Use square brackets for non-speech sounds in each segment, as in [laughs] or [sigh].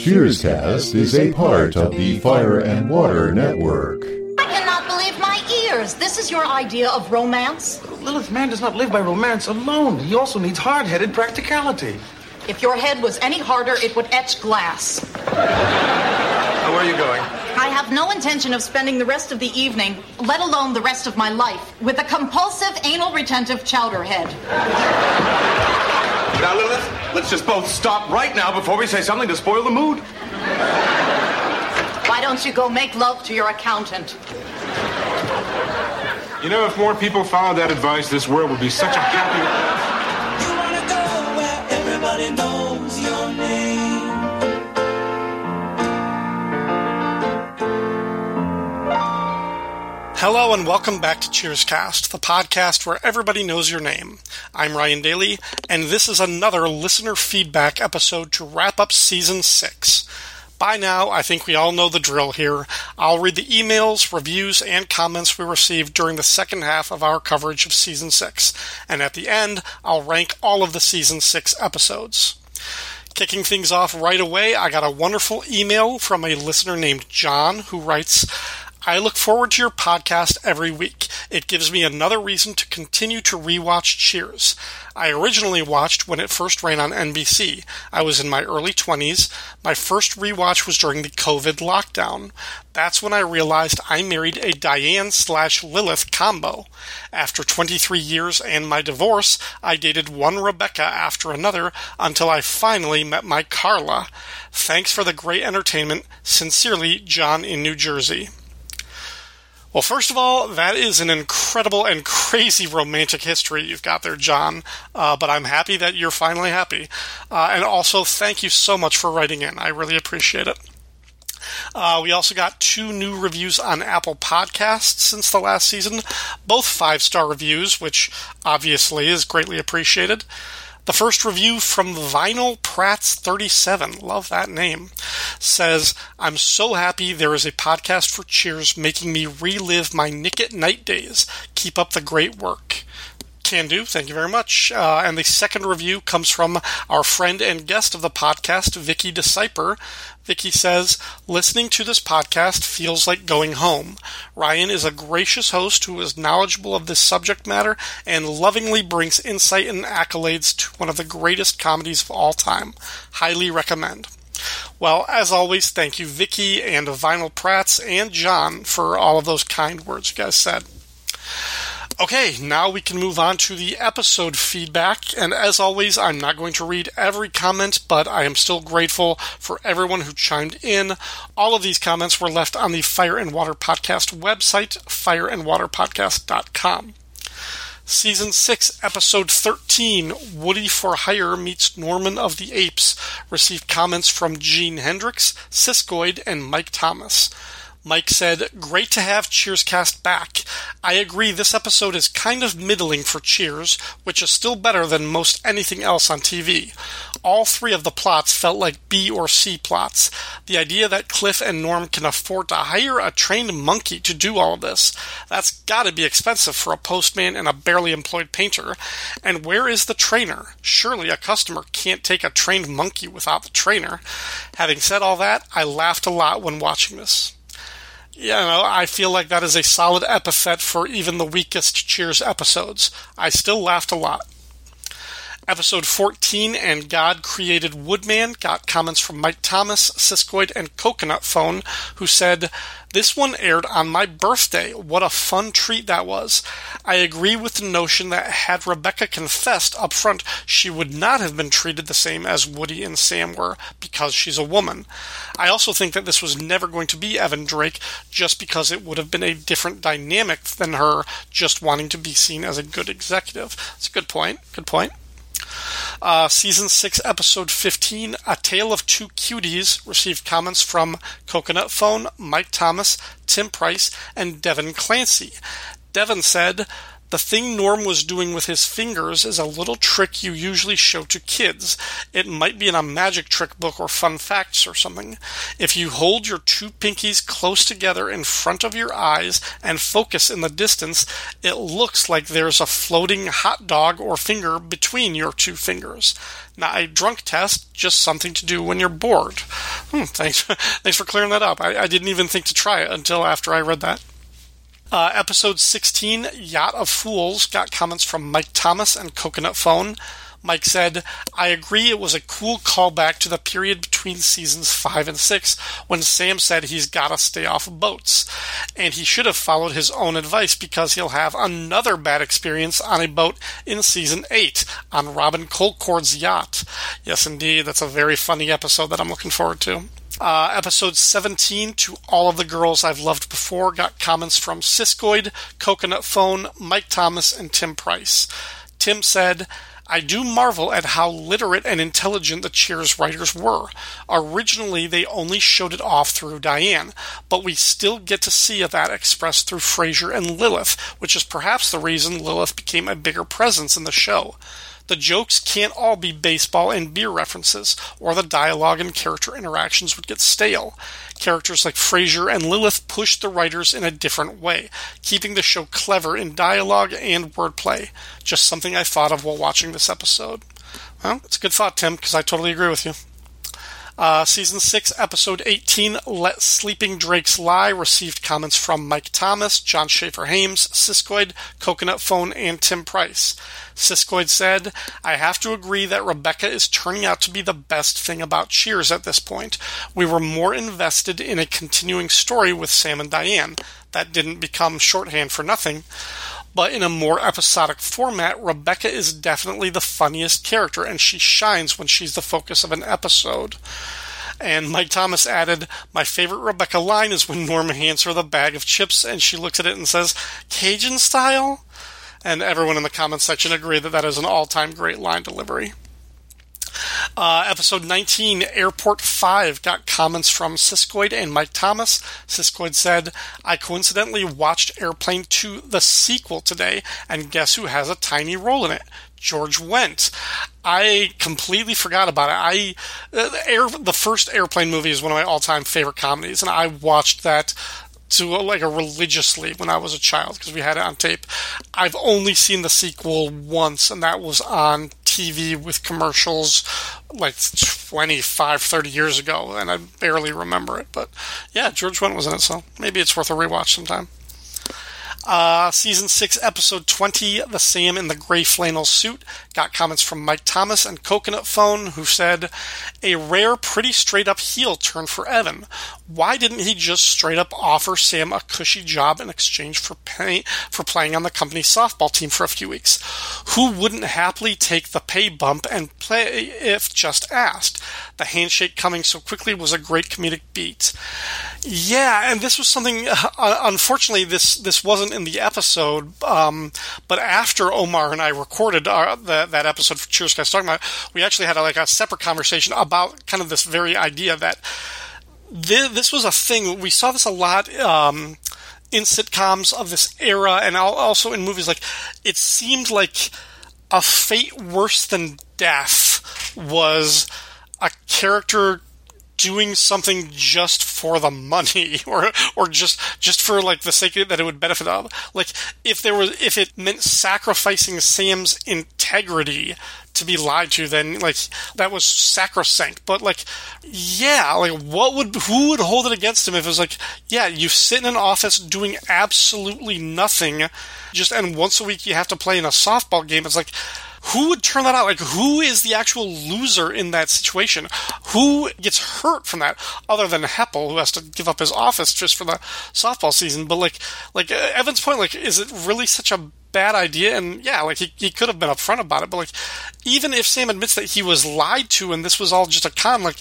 Cheerscast is a part of the Fire and Water Network. I cannot believe my ears. This is your idea of romance? Lilith, man does not live by romance alone. He also needs hard-headed practicality. If your head was any harder, it would etch glass. Now, where are you going? I have no intention of spending the rest of the evening, let alone the rest of my life, with a compulsive anal retentive chowderhead. Now, Lilith, let's just both stop right now before we say something to spoil the mood. Why don't you go make love to your accountant? You know, if more people followed that advice, this world would be such a happy. Hello and welcome back to Cheerscast, the podcast where everybody knows your name. I'm Ryan Daly, and this is another listener feedback episode to wrap up season six. By now, I think we all know the drill here. I'll read the emails, reviews, and comments we received during the second half of our coverage of season six, and at the end, I'll rank all of the season six episodes. Kicking things off right away, I got a wonderful email from a listener named John who writes, I look forward to your podcast every week. It gives me another reason to continue to rewatch Cheers. I originally watched when it first ran on NBC. I was in my early 20s. My first rewatch was during the COVID lockdown. That's when I realized I married a Diane slash Lilith combo. After 23 years and my divorce, I dated one Rebecca after another until I finally met my Carla. Thanks for the great entertainment. Sincerely, John in New Jersey. Well, first of all, that is an incredible and crazy romantic history you've got there, John. Uh, but I'm happy that you're finally happy. Uh, and also, thank you so much for writing in. I really appreciate it. Uh, we also got two new reviews on Apple Podcasts since the last season, both five star reviews, which obviously is greatly appreciated. The first review from Vinyl Prats 37, love that name, says, I'm so happy there is a podcast for Cheers making me relive my Nick at Night days. Keep up the great work. Can do. Thank you very much. Uh, and the second review comes from our friend and guest of the podcast, Vicky DeCyper. Vicky says, listening to this podcast feels like going home. Ryan is a gracious host who is knowledgeable of this subject matter and lovingly brings insight and accolades to one of the greatest comedies of all time. Highly recommend. Well, as always, thank you, Vicky and Vinyl Prats and John, for all of those kind words you guys said. Okay, now we can move on to the episode feedback. And as always, I'm not going to read every comment, but I am still grateful for everyone who chimed in. All of these comments were left on the Fire and Water Podcast website, fireandwaterpodcast.com. Season 6, Episode 13, Woody for Hire meets Norman of the Apes, received comments from Gene Hendricks, Siskoid, and Mike Thomas. Mike said, Great to have Cheerscast back. I agree this episode is kind of middling for Cheers, which is still better than most anything else on TV. All three of the plots felt like B or C plots. The idea that Cliff and Norm can afford to hire a trained monkey to do all of this, that's gotta be expensive for a postman and a barely employed painter. And where is the trainer? Surely a customer can't take a trained monkey without the trainer. Having said all that, I laughed a lot when watching this you know, I feel like that is a solid epithet for even the weakest Cheers episodes. I still laughed a lot. Episode 14 and God Created Woodman got comments from Mike Thomas, Siskoid, and Coconut Phone, who said, This one aired on my birthday. What a fun treat that was. I agree with the notion that had Rebecca confessed up front, she would not have been treated the same as Woody and Sam were because she's a woman. I also think that this was never going to be Evan Drake just because it would have been a different dynamic than her just wanting to be seen as a good executive. That's a good point. Good point. Uh, season 6, episode 15, A Tale of Two Cuties, received comments from Coconut Phone, Mike Thomas, Tim Price, and Devin Clancy. Devin said, the thing Norm was doing with his fingers is a little trick you usually show to kids. It might be in a magic trick book or fun facts or something. If you hold your two pinkies close together in front of your eyes and focus in the distance, it looks like there's a floating hot dog or finger between your two fingers. Not a drunk test, just something to do when you're bored. Hmm, thanks, [laughs] thanks for clearing that up. I, I didn't even think to try it until after I read that. Uh, episode 16, Yacht of Fools, got comments from Mike Thomas and Coconut Phone. Mike said, I agree it was a cool callback to the period between seasons 5 and 6 when Sam said he's gotta stay off boats. And he should have followed his own advice because he'll have another bad experience on a boat in season 8 on Robin Colcord's yacht. Yes, indeed, that's a very funny episode that I'm looking forward to. Uh, episode 17, To All of the Girls I've Loved Before, got comments from Siskoid, Coconut Phone, Mike Thomas, and Tim Price. Tim said, I do marvel at how literate and intelligent the Cheers writers were. Originally, they only showed it off through Diane, but we still get to see that expressed through Frasier and Lilith, which is perhaps the reason Lilith became a bigger presence in the show. The jokes can't all be baseball and beer references, or the dialogue and character interactions would get stale. Characters like Frasier and Lilith pushed the writers in a different way, keeping the show clever in dialogue and wordplay. Just something I thought of while watching this episode. Well, it's a good thought, Tim, because I totally agree with you. Uh, season 6, episode 18, Let Sleeping Drakes Lie, received comments from Mike Thomas, John Schaefer Hames, Siskoid, Coconut Phone, and Tim Price. Siskoid said, I have to agree that Rebecca is turning out to be the best thing about Cheers at this point. We were more invested in a continuing story with Sam and Diane. That didn't become shorthand for nothing but in a more episodic format, Rebecca is definitely the funniest character, and she shines when she's the focus of an episode. And Mike Thomas added, My favorite Rebecca line is when Norma hands her the bag of chips and she looks at it and says, Cajun style? And everyone in the comments section agreed that that is an all time great line delivery. Uh, episode 19, Airport 5, got comments from Siskoid and Mike Thomas. Siskoid said, I coincidentally watched Airplane 2, the sequel, today, and guess who has a tiny role in it? George Wendt. I completely forgot about it. I uh, the, air, the first airplane movie is one of my all-time favorite comedies, and I watched that to uh, like a religiously when I was a child because we had it on tape. I've only seen the sequel once, and that was on TV with commercials like 25, 30 years ago, and I barely remember it. But yeah, George Wendt was in it, so maybe it's worth a rewatch sometime. Uh, season 6, episode 20, The Sam in the Gray Flannel Suit. Got comments from Mike Thomas and Coconut Phone, who said, A rare, pretty straight up heel turn for Evan. Why didn't he just straight up offer Sam a cushy job in exchange for, pay, for playing on the company softball team for a few weeks? Who wouldn't happily take the pay bump and play if just asked? The handshake coming so quickly was a great comedic beat. Yeah, and this was something. Uh, unfortunately, this this wasn't in the episode. Um, but after Omar and I recorded our, the, that episode for Cheers Guys talking about, we actually had a, like a separate conversation about kind of this very idea that this, this was a thing. We saw this a lot. Um, in sitcoms of this era, and also in movies, like it seemed like a fate worse than death was a character doing something just for the money [laughs] or or just just for like the sake that it would benefit of like if there was if it meant sacrificing Sam's integrity to be lied to then like that was sacrosanct. But like yeah like what would who would hold it against him if it was like yeah you sit in an office doing absolutely nothing just and once a week you have to play in a softball game it's like who would turn that out? Like, who is the actual loser in that situation? Who gets hurt from that, other than Heppel, who has to give up his office just for the softball season? But like, like uh, Evan's point, like, is it really such a bad idea? And yeah, like he, he could have been upfront about it. But like, even if Sam admits that he was lied to and this was all just a con, like,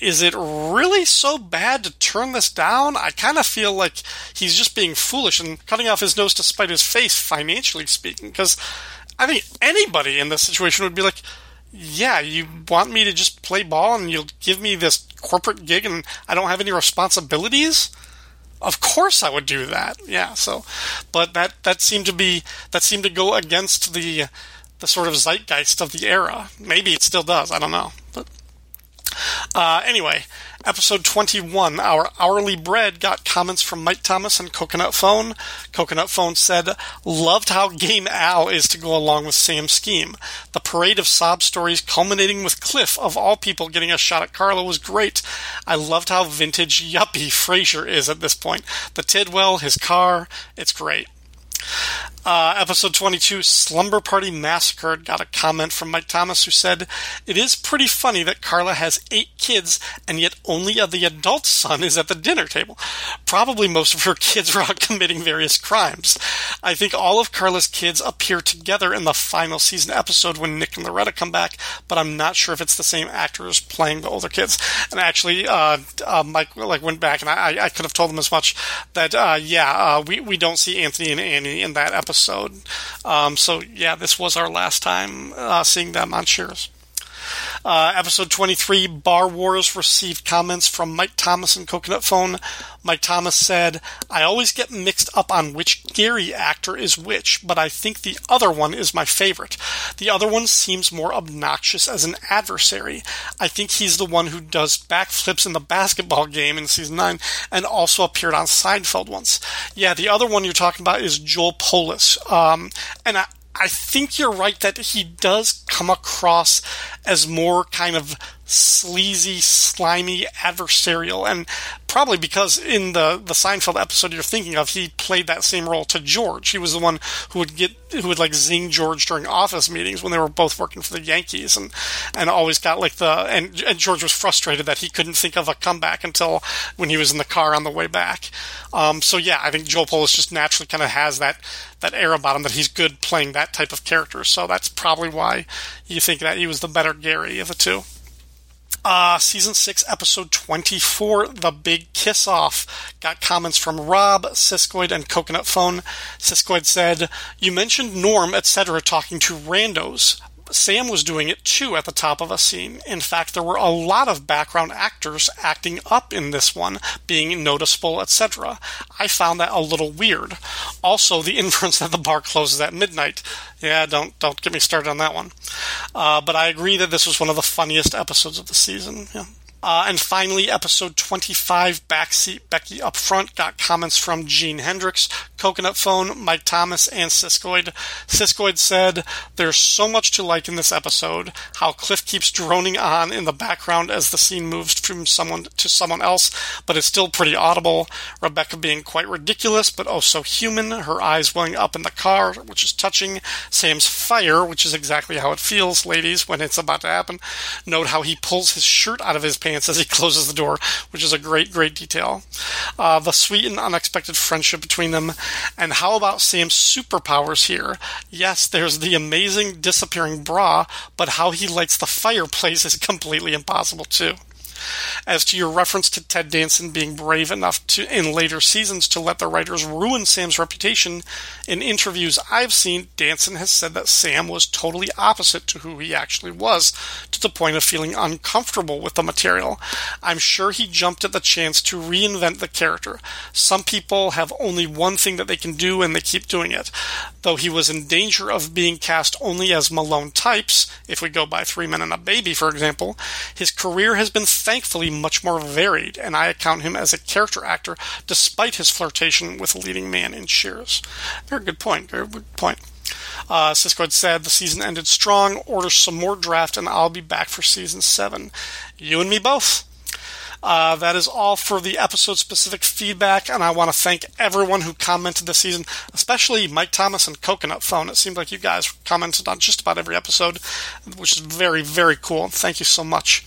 is it really so bad to turn this down? I kind of feel like he's just being foolish and cutting off his nose to spite his face, financially speaking, because I think anybody in this situation would be like, yeah, you want me to just play ball and you'll give me this corporate gig and I don't have any responsibilities? Of course I would do that. Yeah, so but that that seemed to be that seemed to go against the the sort of zeitgeist of the era. Maybe it still does, I don't know. But Uh, anyway, episode 21, Our Hourly Bread, got comments from Mike Thomas and Coconut Phone. Coconut Phone said, Loved how game Al is to go along with Sam's scheme. The parade of sob stories culminating with Cliff, of all people, getting a shot at Carla was great. I loved how vintage yuppie Frasier is at this point. The Tidwell, his car, it's great. Uh, episode 22, Slumber Party Massacred, got a comment from Mike Thomas who said, It is pretty funny that Carla has eight kids and yet only the adult son is at the dinner table. Probably most of her kids are [laughs] out committing various crimes. I think all of Carla's kids appear together in the final season episode when Nick and Loretta come back, but I'm not sure if it's the same actors playing the older kids. And actually, uh, uh, Mike like went back and I, I could have told him as much that, uh, yeah, uh, we, we don't see Anthony and Annie in that episode episode. Um, so yeah, this was our last time uh, seeing them on Cheers. Uh, episode 23, Bar Wars, received comments from Mike Thomas and Coconut Phone. Mike Thomas said, I always get mixed up on which Gary actor is which, but I think the other one is my favorite. The other one seems more obnoxious as an adversary. I think he's the one who does backflips in the basketball game in season 9 and also appeared on Seinfeld once. Yeah, the other one you're talking about is Joel Polis. Um, and I, I think you're right that he does come across as more kind of sleazy, slimy, adversarial, and probably because in the the Seinfeld episode you're thinking of, he played that same role to George. He was the one who would get who would like zing George during office meetings when they were both working for the Yankees, and and always got like the and and George was frustrated that he couldn't think of a comeback until when he was in the car on the way back. Um, so yeah, I think Joel Polis just naturally kind of has that that air about him that he's good playing that type of character. So that's probably why you think that he was the better Gary of the two. Uh, season 6, episode 24, The Big Kiss Off. Got comments from Rob, Siskoid, and Coconut Phone. Siskoid said, You mentioned Norm, etc., talking to randos. Sam was doing it too at the top of a scene. In fact, there were a lot of background actors acting up in this one, being noticeable, etc. I found that a little weird. Also, the [laughs] inference that the bar closes at midnight. Yeah, don't don't get me started on that one. Uh, but I agree that this was one of the funniest episodes of the season. Yeah. Uh, and finally, episode 25, Backseat Becky Up Front, got comments from Gene Hendricks, Coconut Phone, Mike Thomas, and Siskoid. Siskoid said, There's so much to like in this episode. How Cliff keeps droning on in the background as the scene moves from someone to someone else, but it's still pretty audible. Rebecca being quite ridiculous, but oh so human. Her eyes welling up in the car, which is touching. Sam's fire, which is exactly how it feels, ladies, when it's about to happen. Note how he pulls his shirt out of his pants as he [laughs] closes the door, which is a great, great detail. Uh, the sweet and unexpected friendship between them. And how about Sam's superpowers here? Yes, there's the amazing disappearing bra, but how he lights the fireplace is [laughs] completely impossible too. As to your reference to Ted Danson being brave enough to, in later seasons, to let the writers ruin Sam's reputation, in interviews I've seen, Danson has said that Sam was totally opposite to who he actually was, to the point of feeling uncomfortable with the material. I'm sure he jumped at the chance to reinvent the character. Some people have only one thing that they can do and they keep doing it. Though he was in danger of being cast only as Malone types, if we go by Three Men and a Baby, for example, his career has been thankfully much more varied, and I account him as a character actor despite his flirtation with a leading man in Cheers. Very good point. Very good point. Uh, Siskoid said the season ended strong. Order some more draft, and I'll be back for season seven. You and me both. Uh, that is all for the episode specific feedback, and I want to thank everyone who commented this season, especially Mike Thomas and Coconut Phone. It seemed like you guys commented on just about every episode, which is very, very cool. Thank you so much.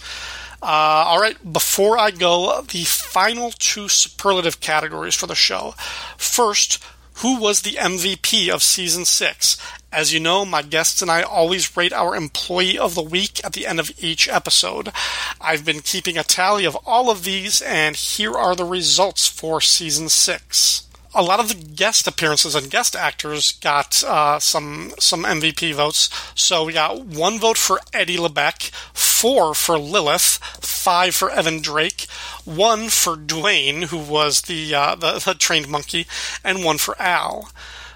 Uh, all right, before I go, the final two superlative categories for the show. First, who was the MVP of season six? As you know, my guests and I always rate our employee of the week at the end of each episode. I've been keeping a tally of all of these, and here are the results for season six a lot of the guest appearances and guest actors got uh, some some MVP votes. So we got one vote for Eddie LeBec, four for Lilith, five for Evan Drake, one for Dwayne, who was the, uh, the, the trained monkey, and one for Al.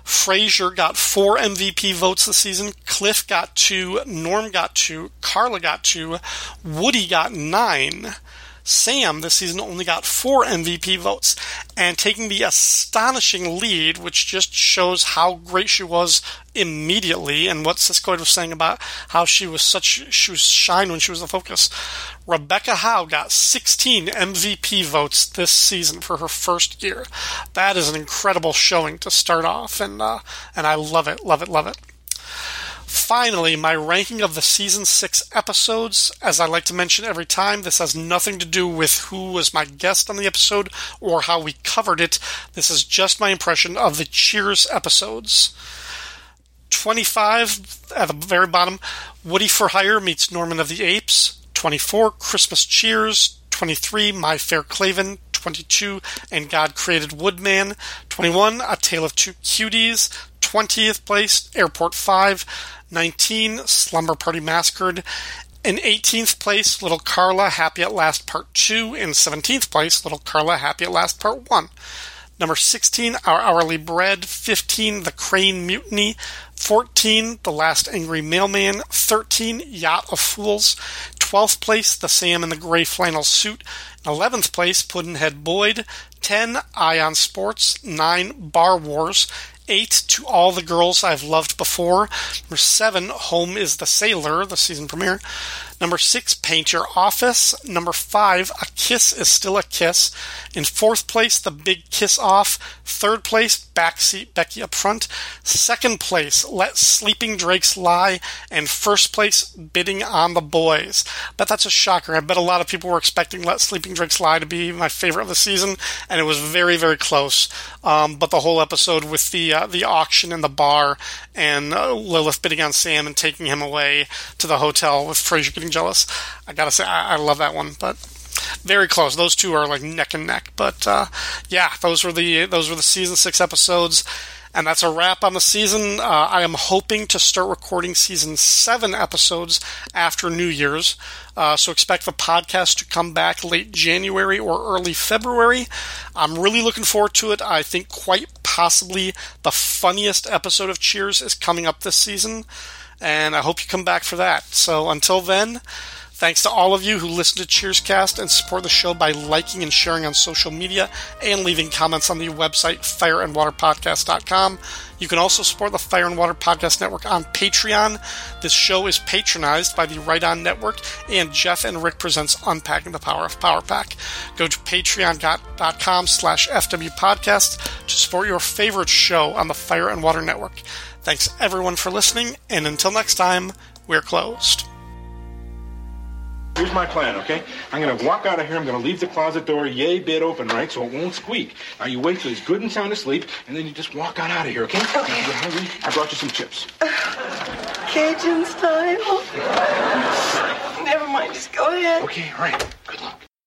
Frasier got four MVP votes this season. Cliff got two. Norm got two. Carla got two. Woody got nine. Sam this season only got four MVP votes, and taking the astonishing lead, which just shows how great she was immediately, and what Siskoid was saying about how she was such she was shine when she was the focus. Rebecca Howe got 16 MVP votes this season for her first year. That is an incredible showing to start off, and uh, and I love it, love it, love it. Finally, my ranking of the season six episodes. As I like to mention every time, this has nothing to do with who was my guest on the episode or how we covered it. This is just my impression of the Cheers episodes. 25 at the very bottom, Woody for Hire meets Norman of the Apes. 24, Christmas Cheers. 23, My Fair Clavin. 22, And God Created Woodman. 21, A Tale of Two Cuties. 20th place, Airport 5. 19, Slumber Party Massacred. In 18th place, Little Carla, Happy at Last Part 2. In 17th place, Little Carla, Happy at Last Part 1. Number 16, Our Hourly Bread. 15, The Crane Mutiny. 14, The Last Angry Mailman. 13, Yacht of Fools. 12th place, The Sam in the Gray Flannel Suit. 11th place, Puddinhead Boyd. 10, I on Sports. 9, Bar Wars. 8 to All the Girls I've Loved Before. Number 7, Home is the Sailor, the season premiere. Number 6, Paint Your Office. Number 5, A Kiss is Still a Kiss. In fourth place, The Big Kiss Off. Third place, Backseat Becky Up Front. Second place, Let Sleeping Drakes Lie. And first place, Bidding on the Boys. Bet that's a shocker. I bet a lot of people were expecting Let Sleeping Drakes Lie to be my favorite of the season, and it was very, very close. Um, but the whole episode with the uh, the auction in the bar and uh, Lilith bidding on Sam and taking him away to the hotel with Frasier getting jealous. I gotta say, I, I love that one, but very close. Those two are like neck and neck. But uh, yeah, those were the those were the season six episodes. And that's a wrap on the season. Uh, I am hoping to start recording season seven episodes after New Year's. Uh, so expect the podcast to come back late January or early February. I'm really looking forward to it. I think quite possibly the funniest episode of Cheers is coming up this season. And I hope you come back for that. So until then, Thanks to all of you who listen to Cheerscast and support the show by liking and sharing on social media and leaving comments on the website fireandwaterpodcast.com. You can also support the Fire and Water Podcast Network on Patreon. This show is patronized by the Right On Network, and Jeff and Rick presents Unpacking the Power of Power Pack. Go to patreon.com slash FW Podcast to support your favorite show on the Fire and Water Network. Thanks everyone for listening, and until next time, we're closed. Here's my plan, okay? I'm gonna walk out of here, I'm gonna leave the closet door yay bit open, right, so it won't squeak. Now you wait till he's good and sound asleep, and then you just walk on out of here, okay? Okay. You hungry? I brought you some chips. [sighs] Cajun style. [laughs] Never mind, just go ahead. Okay, all right.